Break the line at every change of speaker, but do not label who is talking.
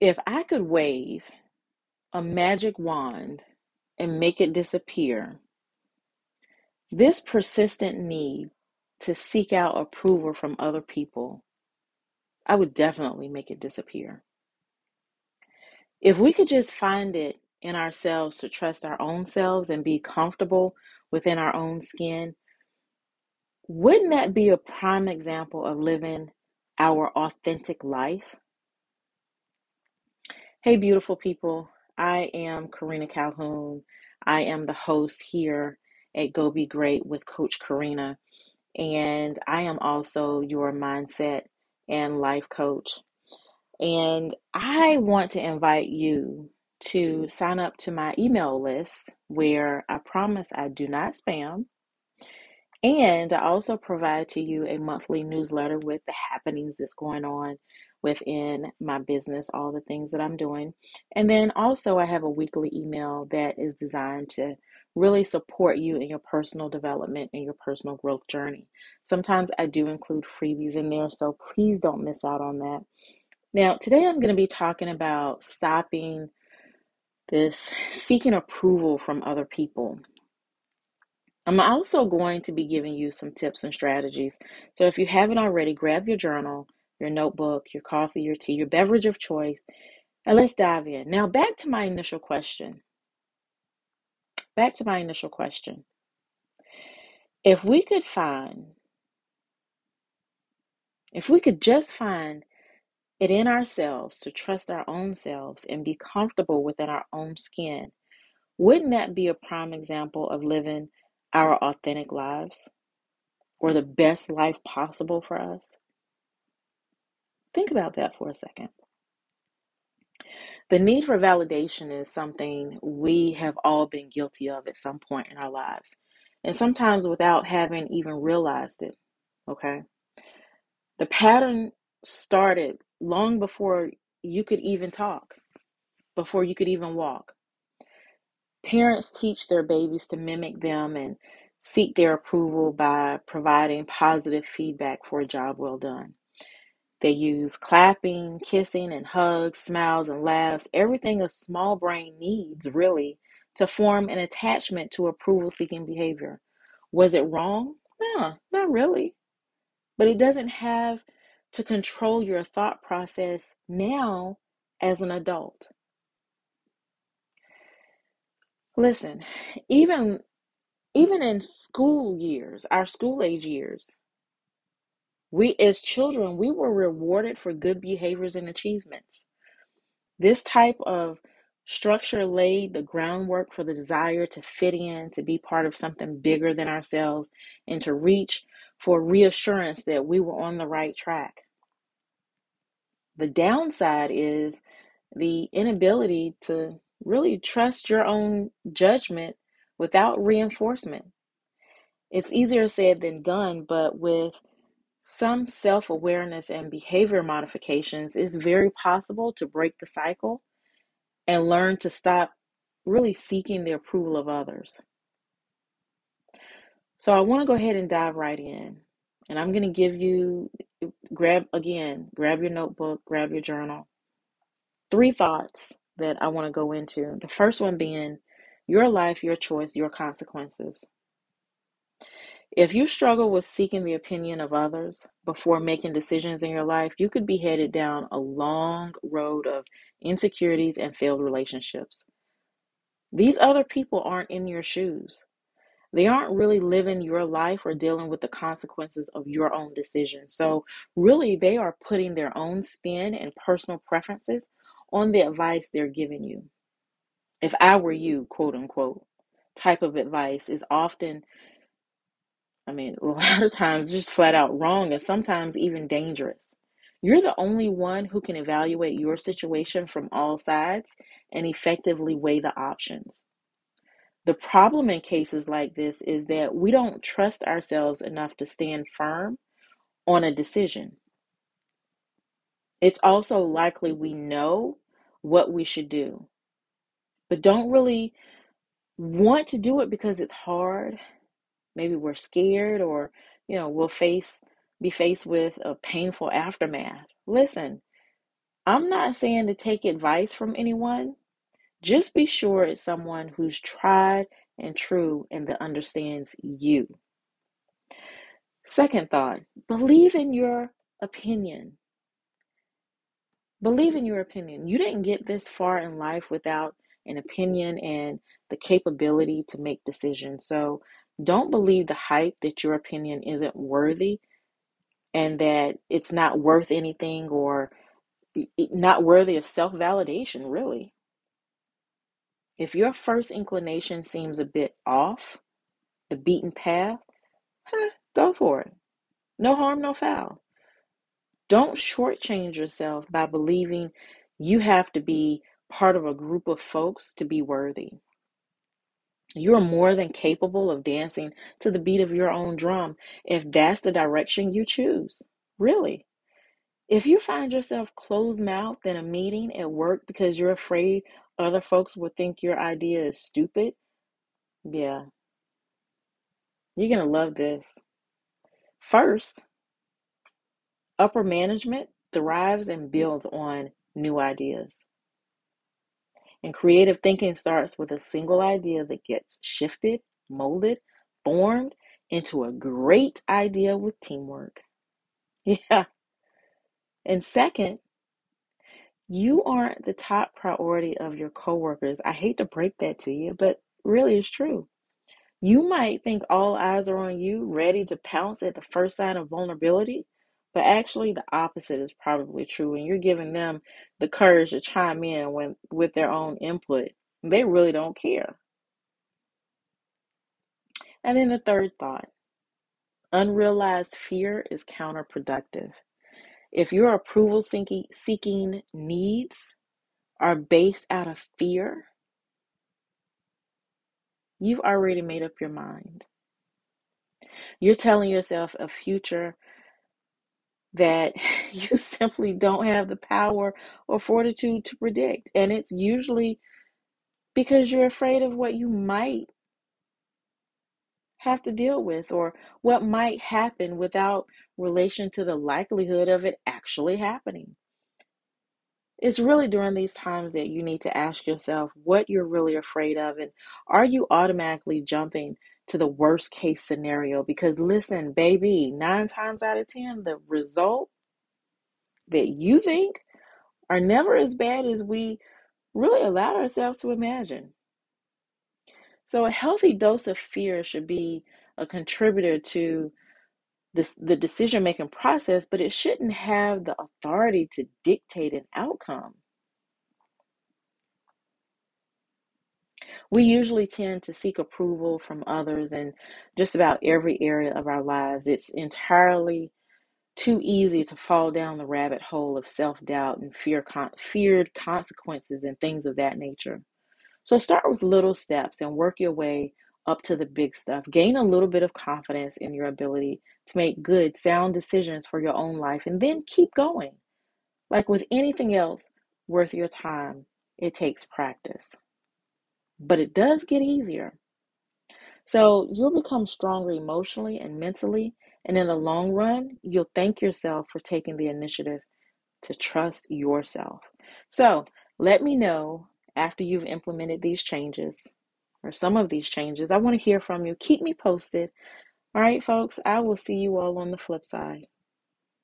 If I could wave a magic wand and make it disappear, this persistent need to seek out approval from other people, I would definitely make it disappear. If we could just find it in ourselves to trust our own selves and be comfortable within our own skin, wouldn't that be a prime example of living our authentic life? Hey, beautiful people. I am Karina Calhoun. I am the host here at Go Be Great with Coach Karina, and I am also your mindset and life coach. And I want to invite you to sign up to my email list where I promise I do not spam. And I also provide to you a monthly newsletter with the happenings that's going on within my business, all the things that I'm doing. And then also, I have a weekly email that is designed to really support you in your personal development and your personal growth journey. Sometimes I do include freebies in there, so please don't miss out on that. Now, today I'm going to be talking about stopping this seeking approval from other people. I'm also going to be giving you some tips and strategies. So if you haven't already, grab your journal, your notebook, your coffee, your tea, your beverage of choice, and let's dive in. Now, back to my initial question. Back to my initial question. If we could find, if we could just find it in ourselves to trust our own selves and be comfortable within our own skin, wouldn't that be a prime example of living our authentic lives or the best life possible for us? Think about that for a second. The need for validation is something we have all been guilty of at some point in our lives, and sometimes without having even realized it. Okay. The pattern started long before you could even talk, before you could even walk. Parents teach their babies to mimic them and seek their approval by providing positive feedback for a job well done. They use clapping, kissing, and hugs, smiles, and laughs, everything a small brain needs, really, to form an attachment to approval seeking behavior. Was it wrong? No, not really. But it doesn't have to control your thought process now as an adult. Listen, even even in school years, our school age years, we as children, we were rewarded for good behaviors and achievements. This type of structure laid the groundwork for the desire to fit in, to be part of something bigger than ourselves, and to reach for reassurance that we were on the right track. The downside is the inability to really trust your own judgment without reinforcement. It's easier said than done, but with some self awareness and behavior modifications, it's very possible to break the cycle and learn to stop really seeking the approval of others. So, I want to go ahead and dive right in. And I'm going to give you, grab again, grab your notebook, grab your journal. Three thoughts that I want to go into. The first one being your life, your choice, your consequences. If you struggle with seeking the opinion of others before making decisions in your life, you could be headed down a long road of insecurities and failed relationships. These other people aren't in your shoes. They aren't really living your life or dealing with the consequences of your own decisions. So, really, they are putting their own spin and personal preferences on the advice they're giving you. If I were you, quote unquote, type of advice is often, I mean, a lot of times just flat out wrong and sometimes even dangerous. You're the only one who can evaluate your situation from all sides and effectively weigh the options. The problem in cases like this is that we don't trust ourselves enough to stand firm on a decision. It's also likely we know what we should do, but don't really want to do it because it's hard. Maybe we're scared or, you know, we'll face be faced with a painful aftermath. Listen, I'm not saying to take advice from anyone. Just be sure it's someone who's tried and true and that understands you. Second thought believe in your opinion. Believe in your opinion. You didn't get this far in life without an opinion and the capability to make decisions. So don't believe the hype that your opinion isn't worthy and that it's not worth anything or not worthy of self validation, really. If your first inclination seems a bit off the beaten path, huh, go for it. No harm, no foul. Don't shortchange yourself by believing you have to be part of a group of folks to be worthy. You are more than capable of dancing to the beat of your own drum if that's the direction you choose. Really. If you find yourself closed mouthed in a meeting at work because you're afraid other folks will think your idea is stupid, yeah, you're going to love this. First, upper management thrives and builds on new ideas. And creative thinking starts with a single idea that gets shifted, molded, formed into a great idea with teamwork. Yeah. And second, you aren't the top priority of your coworkers. I hate to break that to you, but really it's true. You might think all eyes are on you, ready to pounce at the first sign of vulnerability, but actually the opposite is probably true. And you're giving them the courage to chime in when with their own input. They really don't care. And then the third thought unrealized fear is counterproductive. If your approval seeking needs are based out of fear, you've already made up your mind. You're telling yourself a future that you simply don't have the power or fortitude to predict. And it's usually because you're afraid of what you might have to deal with or what might happen without relation to the likelihood of it actually happening. It's really during these times that you need to ask yourself what you're really afraid of and are you automatically jumping to the worst case scenario? Because listen, baby, nine times out of 10, the result that you think are never as bad as we really allowed ourselves to imagine. So, a healthy dose of fear should be a contributor to this, the decision making process, but it shouldn't have the authority to dictate an outcome. We usually tend to seek approval from others in just about every area of our lives. It's entirely too easy to fall down the rabbit hole of self doubt and fear, con- feared consequences and things of that nature. So start with little steps and work your way up to the big stuff. Gain a little bit of confidence in your ability to make good, sound decisions for your own life, and then keep going. Like with anything else worth your time, it takes practice. But it does get easier. So you'll become stronger emotionally and mentally, and in the long run, you'll thank yourself for taking the initiative to trust yourself. So let me know after you've implemented these changes or some of these changes. I want to hear from you. Keep me posted. All right, folks, I will see you all on the flip side.